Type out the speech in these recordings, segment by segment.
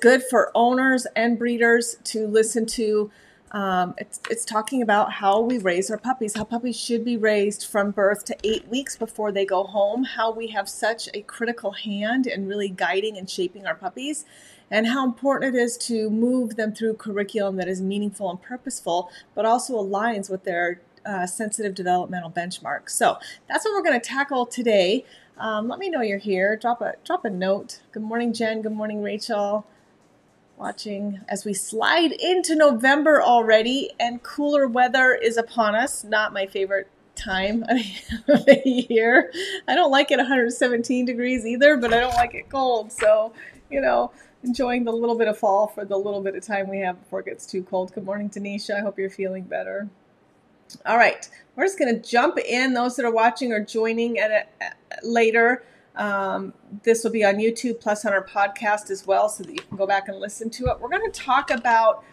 good for owners and breeders to listen to. Um, it's, it's talking about how we raise our puppies, how puppies should be raised from birth to eight weeks before they go home, how we have such a critical hand in really guiding and shaping our puppies, and how important it is to move them through curriculum that is meaningful and purposeful, but also aligns with their uh, sensitive developmental benchmarks. So that's what we're going to tackle today. Um, let me know you're here. Drop a drop a note. Good morning, Jen. Good morning, Rachel. Watching as we slide into November already, and cooler weather is upon us. Not my favorite time of the year. I don't like it 117 degrees either, but I don't like it cold. So, you know, enjoying the little bit of fall for the little bit of time we have before it gets too cold. Good morning, Tanisha. I hope you're feeling better. All right, we're just going to jump in. Those that are watching or joining at it later. Um, this will be on YouTube plus on our podcast as well, so that you can go back and listen to it. We're going to talk about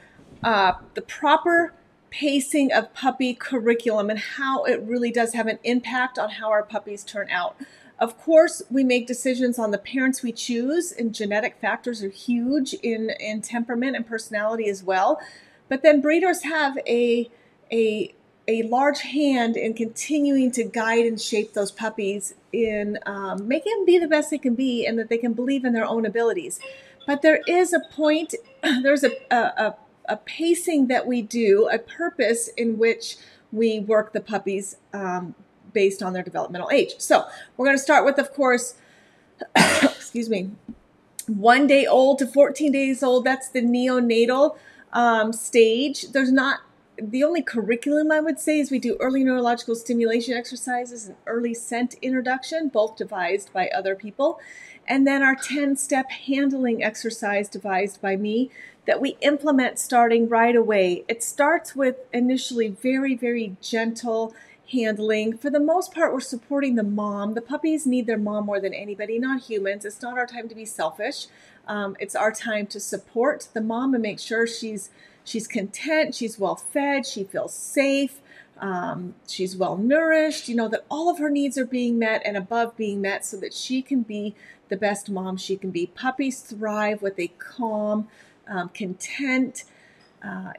uh, the proper pacing of puppy curriculum and how it really does have an impact on how our puppies turn out. Of course, we make decisions on the parents we choose, and genetic factors are huge in, in temperament and personality as well. But then breeders have a a a large hand in continuing to guide and shape those puppies in um, making them be the best they can be and that they can believe in their own abilities. But there is a point, there's a, a, a pacing that we do, a purpose in which we work the puppies um, based on their developmental age. So we're going to start with, of course, excuse me, one day old to 14 days old. That's the neonatal um, stage. There's not the only curriculum I would say is we do early neurological stimulation exercises and early scent introduction, both devised by other people, and then our 10 step handling exercise devised by me that we implement starting right away. It starts with initially very, very gentle handling. For the most part, we're supporting the mom. The puppies need their mom more than anybody, not humans. It's not our time to be selfish. Um, it's our time to support the mom and make sure she's she's content, she's well fed, she feels safe, um, she's well nourished, you know, that all of her needs are being met and above being met so that she can be the best mom she can be. Puppies thrive with a calm, um, content uh,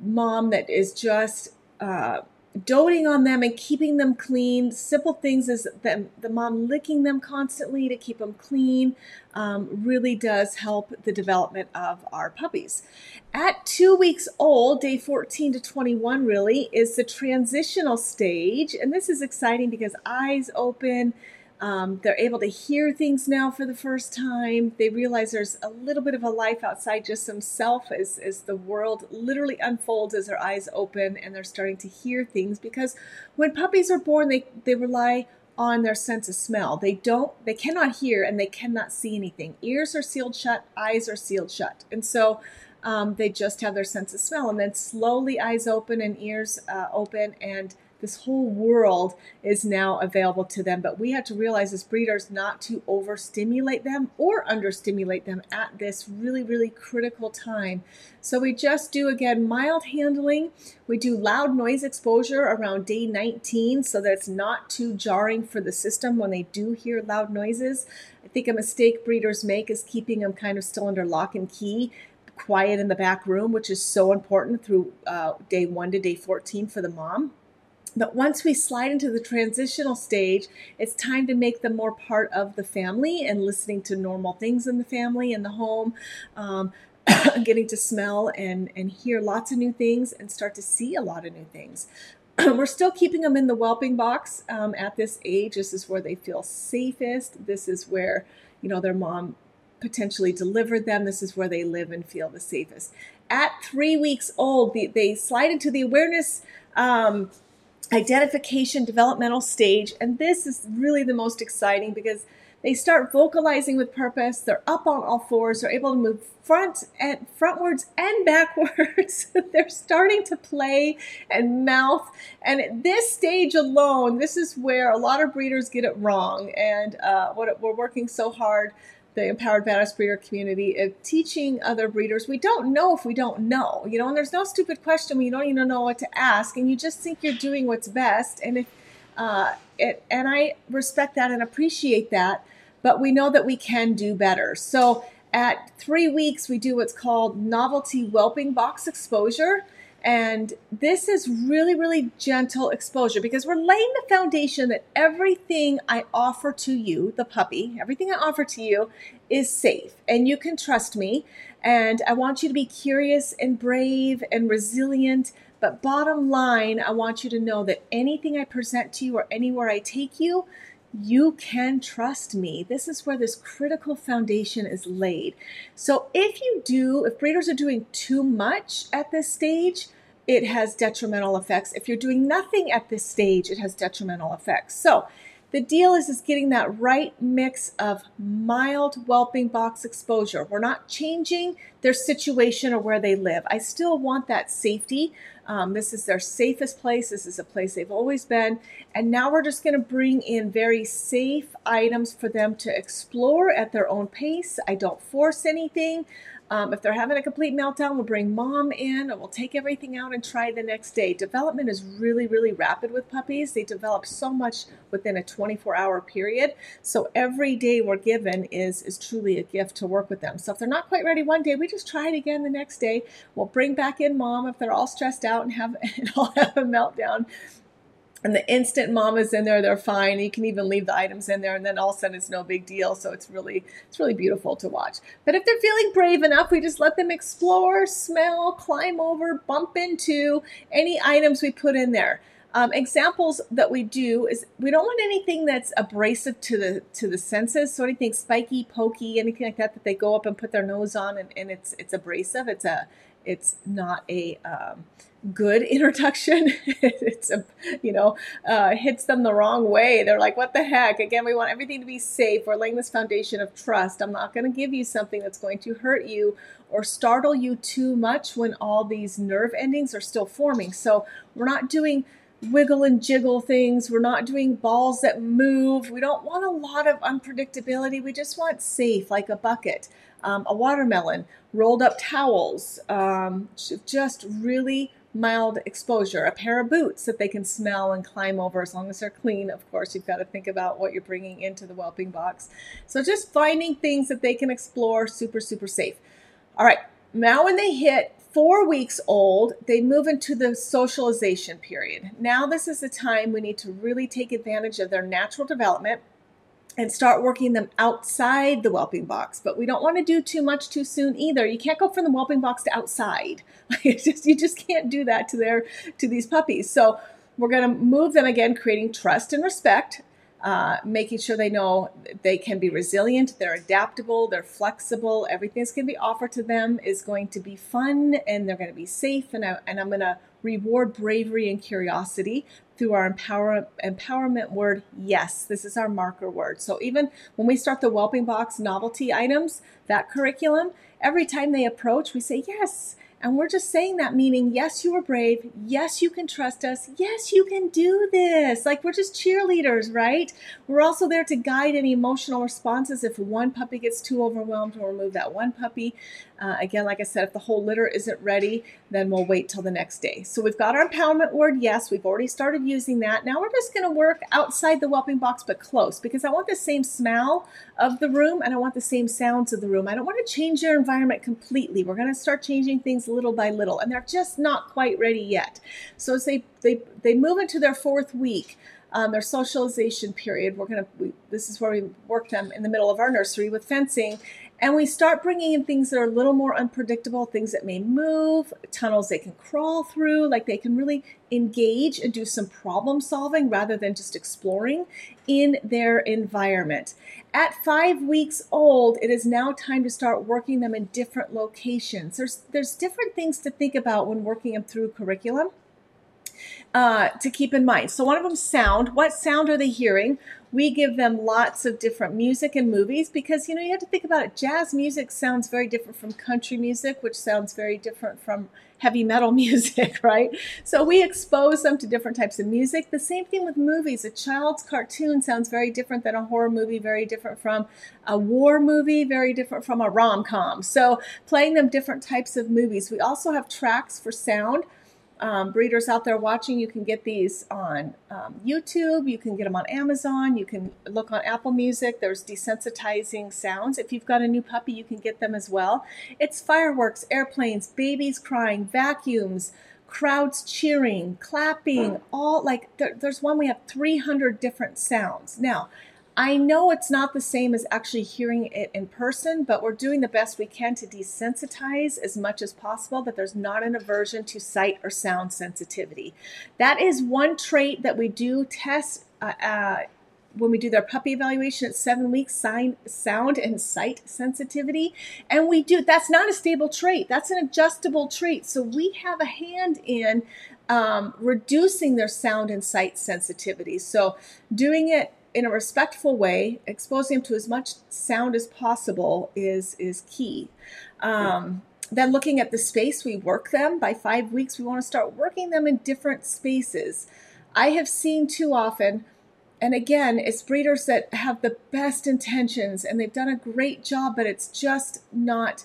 mom that is just. Uh, doting on them and keeping them clean. Simple things as the, the mom licking them constantly to keep them clean um, really does help the development of our puppies. At two weeks old, day 14 to 21 really is the transitional stage. And this is exciting because eyes open, um, they're able to hear things now for the first time. They realize there's a little bit of a life outside just themselves as, as the world literally unfolds as their eyes open and they're starting to hear things because when puppies are born, they, they rely on their sense of smell. They don't, they cannot hear and they cannot see anything. Ears are sealed shut, eyes are sealed shut. And so um, they just have their sense of smell. And then slowly eyes open and ears uh, open and this whole world is now available to them. But we have to realize as breeders not to overstimulate them or understimulate them at this really, really critical time. So we just do again mild handling. We do loud noise exposure around day 19 so that it's not too jarring for the system when they do hear loud noises. I think a mistake breeders make is keeping them kind of still under lock and key quiet in the back room, which is so important through uh, day one to day 14 for the mom. But once we slide into the transitional stage, it's time to make them more part of the family and listening to normal things in the family and the home, um, getting to smell and, and hear lots of new things and start to see a lot of new things. We're still keeping them in the whelping box um, at this age. This is where they feel safest. This is where, you know, their mom potentially delivered them. This is where they live and feel the safest. At three weeks old, they, they slide into the awareness. Um, identification developmental stage. And this is really the most exciting because they start vocalizing with purpose. They're up on all fours. They're able to move front and frontwards and backwards. They're starting to play and mouth. And at this stage alone, this is where a lot of breeders get it wrong. And uh, what we're working so hard the empowered badass breeder community of teaching other breeders we don't know if we don't know you know and there's no stupid question when you don't even know what to ask and you just think you're doing what's best and if uh, it, and i respect that and appreciate that but we know that we can do better so At three weeks, we do what's called novelty whelping box exposure. And this is really, really gentle exposure because we're laying the foundation that everything I offer to you, the puppy, everything I offer to you is safe and you can trust me. And I want you to be curious and brave and resilient. But bottom line, I want you to know that anything I present to you or anywhere I take you, you can trust me. This is where this critical foundation is laid. So if you do, if breeders are doing too much at this stage, it has detrimental effects. If you're doing nothing at this stage, it has detrimental effects. So the deal is, is getting that right mix of mild whelping box exposure. We're not changing their situation or where they live. I still want that safety. Um, this is their safest place. This is a place they've always been. And now we're just going to bring in very safe items for them to explore at their own pace. I don't force anything. Um, if they're having a complete meltdown, we'll bring mom in and we'll take everything out and try the next day. Development is really, really rapid with puppies. They develop so much within a 24 hour period. So every day we're given is, is truly a gift to work with them. So if they're not quite ready one day, we just try it again the next day. We'll bring back in mom if they're all stressed out and have, and all have a meltdown and the instant mom is in there they're fine. You can even leave the items in there and then all of a sudden it's no big deal. So it's really it's really beautiful to watch. But if they're feeling brave enough we just let them explore smell climb over bump into any items we put in there. Um, examples that we do is we don't want anything that's abrasive to the to the senses. So anything spiky pokey anything like that that they go up and put their nose on and, and it's it's abrasive. It's a it's not a um, good introduction. it's a, you know, uh, hits them the wrong way. They're like, what the heck? Again, we want everything to be safe. We're laying this foundation of trust. I'm not going to give you something that's going to hurt you or startle you too much when all these nerve endings are still forming. So we're not doing wiggle and jiggle things. We're not doing balls that move. We don't want a lot of unpredictability. We just want safe, like a bucket, um, a watermelon, rolled up towels, um, just really mild exposure, a pair of boots that they can smell and climb over as long as they're clean. Of course, you've got to think about what you're bringing into the whelping box. So just finding things that they can explore, super, super safe. All right, now when they hit four weeks old, they move into the socialization period. Now, this is the time we need to really take advantage of their natural development and start working them outside the whelping box. But we don't want to do too much too soon either. You can't go from the whelping box to outside. just, you just can't do that to their to these puppies. So we're going to move them again, creating trust and respect uh, making sure they know they can be resilient, they're adaptable, they're flexible. Everything that's going to be offered to them is going to be fun and they're going to be safe. And, I, and I'm going to reward bravery and curiosity through our empower, empowerment word, yes. This is our marker word. So even when we start the Whelping Box novelty items, that curriculum, every time they approach, we say, yes and we're just saying that, meaning, yes, you are brave. Yes, you can trust us. Yes, you can do this. Like we're just cheerleaders, right? We're also there to guide any emotional responses. If one puppy gets too overwhelmed, we'll remove that one puppy. Uh, again, like I said, if the whole litter isn't ready, then we'll wait till the next day. So we've got our empowerment word. Yes, we've already started using that. Now we're just going to work outside the whelping box, but close because I want the same smell of the room and I want the same sounds of the room. I don't want to change their environment completely. We're going to start changing things little by little, and they're just not quite ready yet. So as they they they move into their fourth week. Um, their socialization period. We're gonna. We, this is where we work them in the middle of our nursery with fencing, and we start bringing in things that are a little more unpredictable, things that may move, tunnels they can crawl through, like they can really engage and do some problem solving rather than just exploring in their environment. At five weeks old, it is now time to start working them in different locations. There's, there's different things to think about when working them through curriculum. Uh, to keep in mind. So, one of them sound. What sound are they hearing? we give them lots of different music and movies because you know you have to think about it. Jazz music sounds very different from country music which sounds very different from heavy metal music right? So we expose them to different types of music. The same thing with movies. A child's cartoon sounds very different than a horror movie very different from a war movie very different from a rom-com. So playing them different types of movies. We also have tracks for sound um, breeders out there watching, you can get these on um, YouTube. You can get them on Amazon. You can look on Apple Music. There's desensitizing sounds. If you've got a new puppy, you can get them as well. It's fireworks, airplanes, babies crying, vacuums, crowds cheering, clapping, all like there, there's one we have 300 different sounds. Now, I know it's not the same as actually hearing it in person, but we're doing the best we can to desensitize as much as possible that there's not an aversion to sight or sound sensitivity. That is one trait that we do test uh, uh, when we do their puppy evaluation at seven weeks sign, sound and sight sensitivity. And we do that's not a stable trait that's an adjustable trait. So we have a hand in um, reducing their sound and sight sensitivity. So doing it in a respectful way, exposing them to as much sound as possible is is key. Um, then looking at the space we work them by five weeks, we want to start working them in different spaces. I have seen too often, and again, it's breeders that have the best intentions and they've done a great job, but it's just not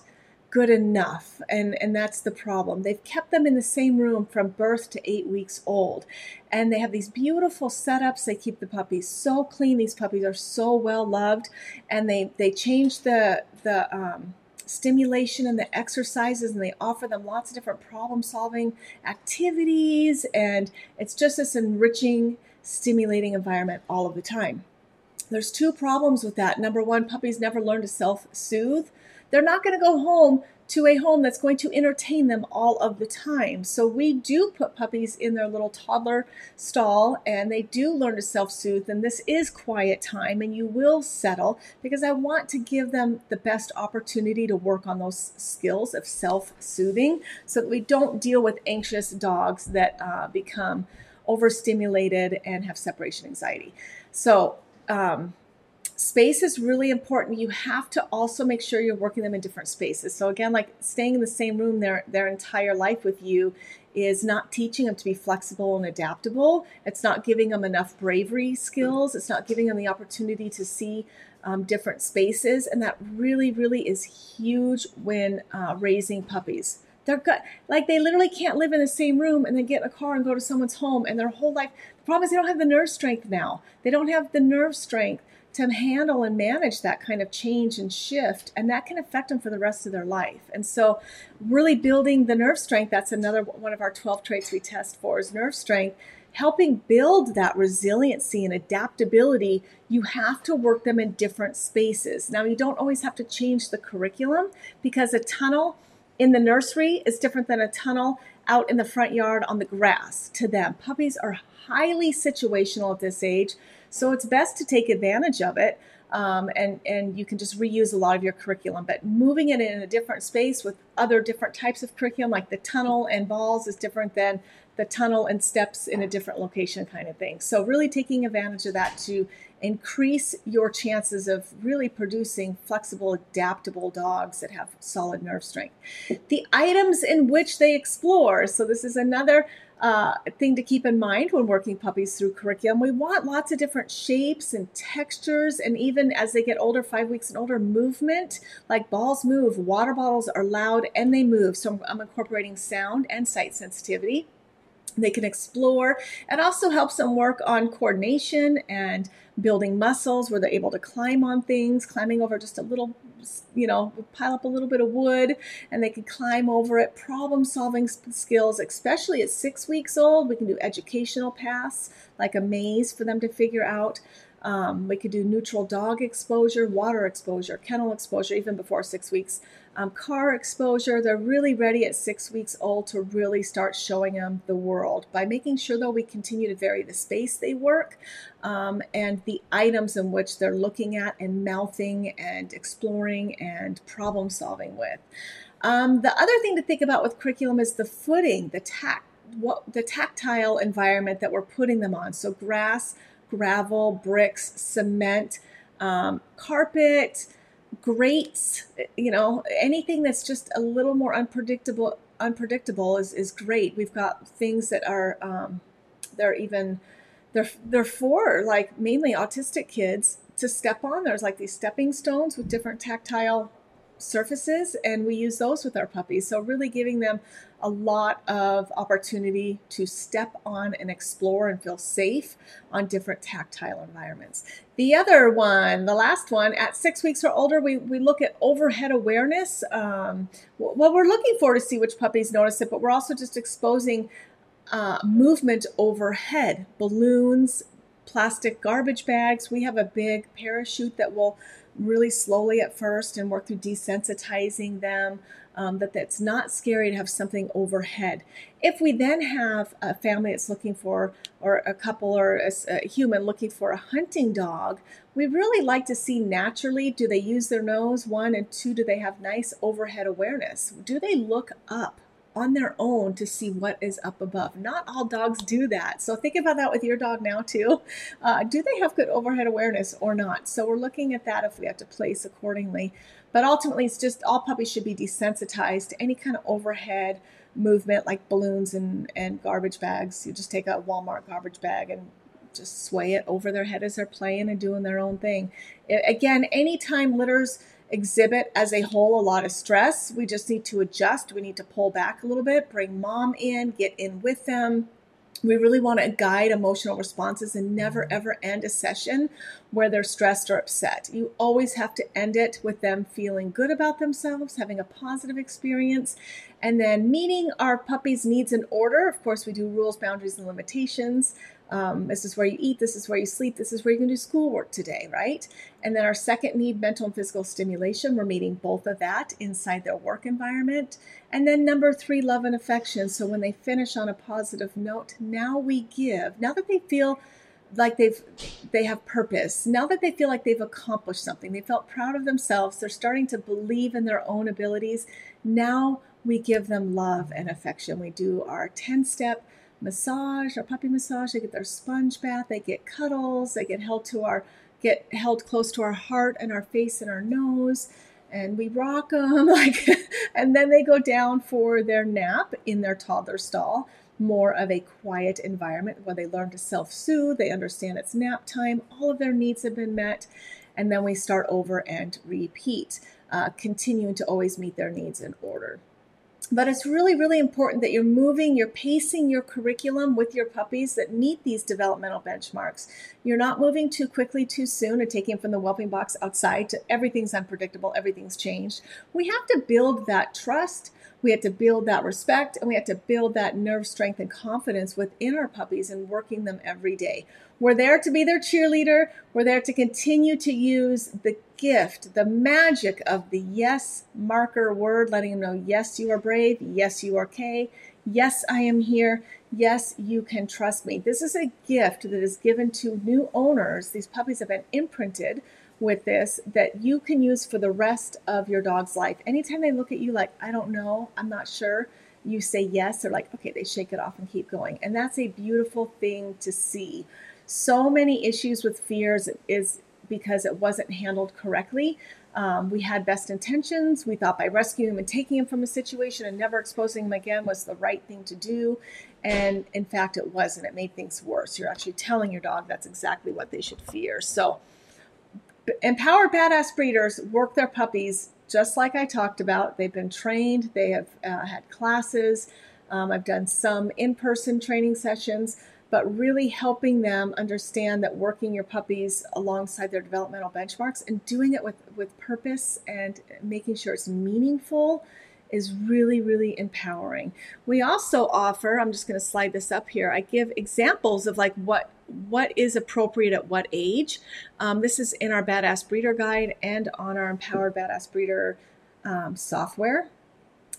good enough and and that's the problem. They've kept them in the same room from birth to eight weeks old and they have these beautiful setups. They keep the puppies so clean. These puppies are so well loved and they they change the the um, stimulation and the exercises and they offer them lots of different problem solving activities and it's just this enriching stimulating environment all of the time. There's two problems with that. Number one puppies never learn to self soothe they're not going to go home to a home that's going to entertain them all of the time. So we do put puppies in their little toddler stall and they do learn to self-soothe and this is quiet time and you will settle because I want to give them the best opportunity to work on those skills of self-soothing so that we don't deal with anxious dogs that uh, become overstimulated and have separation anxiety. So um, space is really important. You have to also make sure you're working them in different spaces. So again, like staying in the same room their their entire life with you is not teaching them to be flexible and adaptable. It's not giving them enough bravery skills. It's not giving them the opportunity to see um, different spaces, and that really, really is huge when uh, raising puppies. They're good, like they literally can't live in the same room and then get in a car and go to someone's home, and their whole life. The problem is they don't have the nerve strength now. They don't have the nerve strength to handle and manage that kind of change and shift and that can affect them for the rest of their life. And so really building the nerve strength that's another one of our 12 traits we test for is nerve strength. Helping build that resiliency and adaptability you have to work them in different spaces. Now you don't always have to change the curriculum because a tunnel in the nursery is different than a tunnel out in the front yard on the grass to them. Puppies are highly situational at this age so it's best to take advantage of it. Um, and and you can just reuse a lot of your curriculum. But moving it in a different space with other different types of curriculum, like the tunnel and balls, is different than the tunnel and steps in a different location, kind of thing. So really taking advantage of that to increase your chances of really producing flexible, adaptable dogs that have solid nerve strength. The items in which they explore. So this is another uh, thing to keep in mind when working puppies through curriculum. We want lots of different shapes and textures, and even as they get older, five weeks and older, movement. Like balls move, water bottles are loud and they move. So I'm incorporating sound and sight sensitivity. They can explore. It also helps them work on coordination and building muscles where they're able to climb on things, climbing over just a little, you know, pile up a little bit of wood and they can climb over it. Problem solving skills, especially at six weeks old, we can do educational paths like a maze for them to figure out. Um, we could do neutral dog exposure, water exposure, kennel exposure, even before six weeks um, car exposure. They're really ready at six weeks old to really start showing them the world by making sure, though, we continue to vary the space they work um, and the items in which they're looking at and mouthing and exploring and problem solving with. Um, the other thing to think about with curriculum is the footing, the tact, what the tactile environment that we're putting them on. So grass, gravel, bricks, cement, um, carpet, grates, you know, anything that's just a little more unpredictable unpredictable is, is great. We've got things that are um, they're even they're they're for like mainly autistic kids to step on. There's like these stepping stones with different tactile surfaces and we use those with our puppies. So, really giving them a lot of opportunity to step on and explore and feel safe on different tactile environments. The other one, the last one, at six weeks or older, we, we look at overhead awareness. Um, well, we're looking for to see which puppies notice it, but we're also just exposing uh, movement overhead, balloons, plastic garbage bags. We have a big parachute that will really slowly at first and work through desensitizing them. Um, that that's not scary to have something overhead. If we then have a family that's looking for, or a couple or a, a, human looking for a hunting dog, we really like to see naturally do they use their nose, one, and two, do they have nice overhead awareness? Do they look up? On their own to see what is up above. Not all dogs do that. So think about that with your dog now, too. Uh, do they have good overhead awareness or not? So we're looking at that if we have to place accordingly. But ultimately, it's just all puppies should be desensitized to any kind of overhead movement like balloons and, and garbage bags. You just take a Walmart garbage bag and just sway it over their head as they're playing and doing their own thing. Again, anytime litters exhibit as a whole a lot of stress. We just need to adjust. We need to pull back a little bit, bring mom in, get in with them. We really want to guide emotional responses and never ever end a session where they're stressed or upset. You always have to end it with them feeling good about themselves, having a positive experience, and then meeting our puppy's needs in order. Of course, we do rules, boundaries, and limitations. Um, this is where you eat, this is where you sleep, this is where you can do schoolwork today, right? And then our second need, mental and physical stimulation, we're meeting both of that inside their work environment. And then number three, love and affection. So when they finish on a positive note, now we give, now that they feel like they've they have purpose now that they feel like they've accomplished something they felt proud of themselves they're starting to believe in their own abilities now we give them love and affection we do our 10 step massage, our puppy massage. They get their sponge bath. They get cuddles. They get held to our get held close to our heart and our face and our nose and we rock them like and then they go down for their nap in their toddler stall more of a quiet environment where they learn to self-soothe they understand it's nap time all of their needs have been met and then we start over and repeat uh, continuing to always meet their needs in order but it's really, really important that you're moving, you're pacing your curriculum with your puppies that meet these developmental benchmarks. You're not moving too quickly, too soon, and taking from the whelping box outside to everything's unpredictable, everything's changed. We have to build that trust. We have to build that respect and we have to build that nerve strength and confidence within our puppies and working them every day. We're there to be their cheerleader. We're there to continue to use the gift, the magic of the yes marker word, letting them know, yes, you are brave. Yes, you are Kay. Yes, I am here. Yes, you can trust me. This is a gift that is given to new owners. These puppies have been imprinted with this that you can use for the rest of your dog's life. Anytime they look at you like, I don't know, I'm not sure, you say yes, they're like, okay, they shake it off and keep going. And that's a beautiful thing to see so many issues with fears is because it wasn't handled correctly. Um, we had best intentions. We thought by rescuing him and taking him from a situation and never exposing him again was the right thing to do. And in fact, it wasn't. It made things worse. You're actually telling your dog that's exactly what they should fear. So, empowered badass breeders work their puppies just like I talked about. They've been trained, they have uh, had classes. Um, I've done some in person training sessions but really helping them understand that working your puppies alongside their developmental benchmarks and doing it with, with purpose and making sure it's meaningful is really, really empowering. We also offer, I'm just going to slide this up here, I give examples of like what what is appropriate at what age. Um, this is in our Badass Breeder Guide and on our Empowered Badass Breeder um, software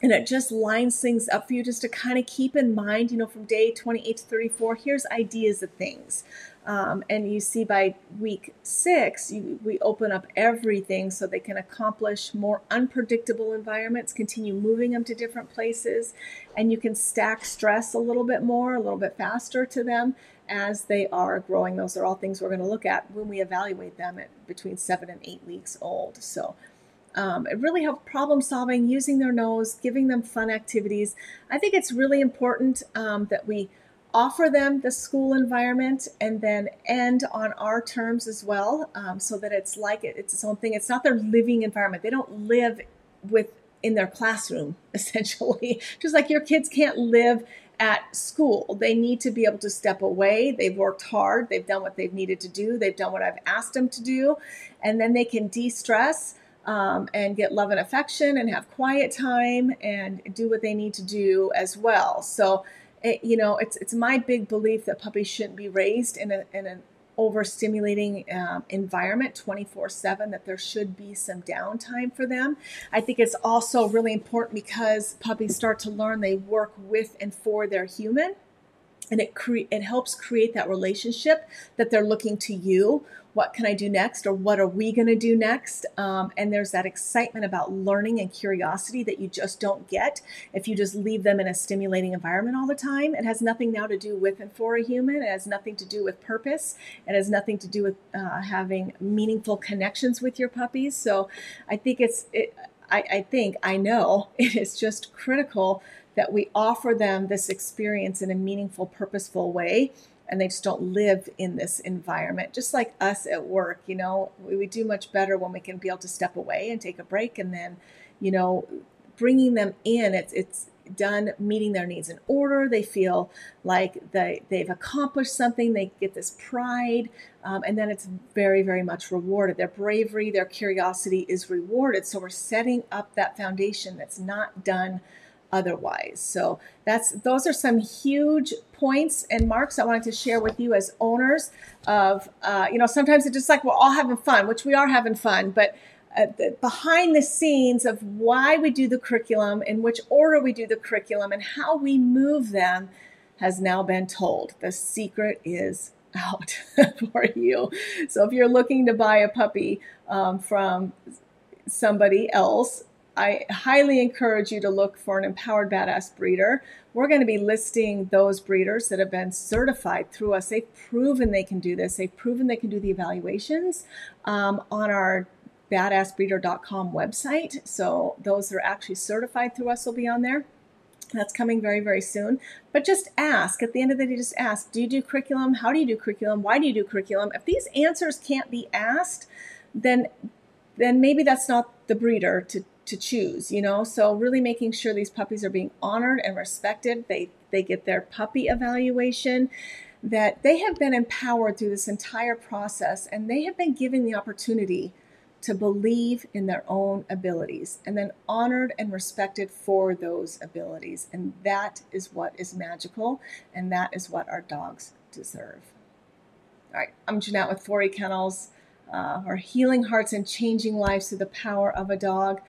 and it just lines things up for you just to kind of keep in mind, you know, from day 28 to 34, here's ideas of things. Um, and you see by week six, you, we open up everything so they can accomplish more unpredictable environments, continue moving them to different places, and you can stack stress a little bit more, a little bit faster to them as they are growing. Those are all things we're going to look at when we evaluate them at between seven and eight weeks old. So um, it really helps problem solving, using their nose, giving them fun activities. I think it's really important um, that we offer them the school environment and then end on our terms as well um, so that it's like it, it's its own thing. It's not their living environment. They don't live with in their classroom essentially. Just like your kids can't live at school. They need to be able to step away. They've worked hard. They've done what they've needed to do. They've done what i've asked them to do. And then they can de-stress um, and get love and affection and have quiet time and do what they need to do as well. So it, you know it's it's my big belief that puppies shouldn't be raised in, a, in an overstimulating um, environment 24 7 that there should be some downtime for them. I think it's also really important because puppies start to learn they work with and for their human and it cre- it helps create that relationship that they're looking to you what can i do next or what are we going to do next? Um, and there's that excitement about learning and curiosity that you just don't get if you just leave them in a stimulating environment all the time. It has nothing now to do with and for a human. It has nothing to do with purpose. It has nothing to do with uh, having meaningful connections with your puppies. So i think it's it, I, I think i know it is just critical that we offer them this experience in a meaningful, purposeful way. And they just don't live in this environment, just like us at work. You know, we, we do much better when we can be able to step away and take a break, and then, you know, bringing them in. It's it's done meeting their needs in order. They feel like they, they've accomplished something. They get this pride, um, and then it's very, very much rewarded. Their bravery, their curiosity is rewarded. So we're setting up that foundation that's not done otherwise. So that's those are some huge points and marks I wanted to share with you as owners of uh, you know sometimes it's just like we're all having fun, which we are having fun, but uh, the, behind the scenes of why we do the curriculum, in which order we do the curriculum, and how we move them has now been told. The secret is out for you. So if you're looking to buy a puppy um, from somebody else I highly encourage you to look for an empowered badass breeder. We're going to be listing those breeders that have been certified through us. They've proven they can do this. They've proven they can do the evaluations um, on our badassbreeder.com website. So those that are actually certified through us will be on there. That's coming very, very soon. But just ask. At the end of the day, just ask Do you do curriculum? How do you do curriculum? Why do you do curriculum? If these answers can't be asked, then then maybe that's not the breeder to to choose, you know? So really making sure these puppies are being honored and respected. They they get their puppy evaluation that they have been empowered through this entire process and they have been given the opportunity to believe in their own abilities and then honored and respected for those abilities. And that is what is magical and that is what our dogs deserve. All right, I'm Jeanette with Forrey Kennels. Uh, our healing hearts and changing lives through the power of a dog.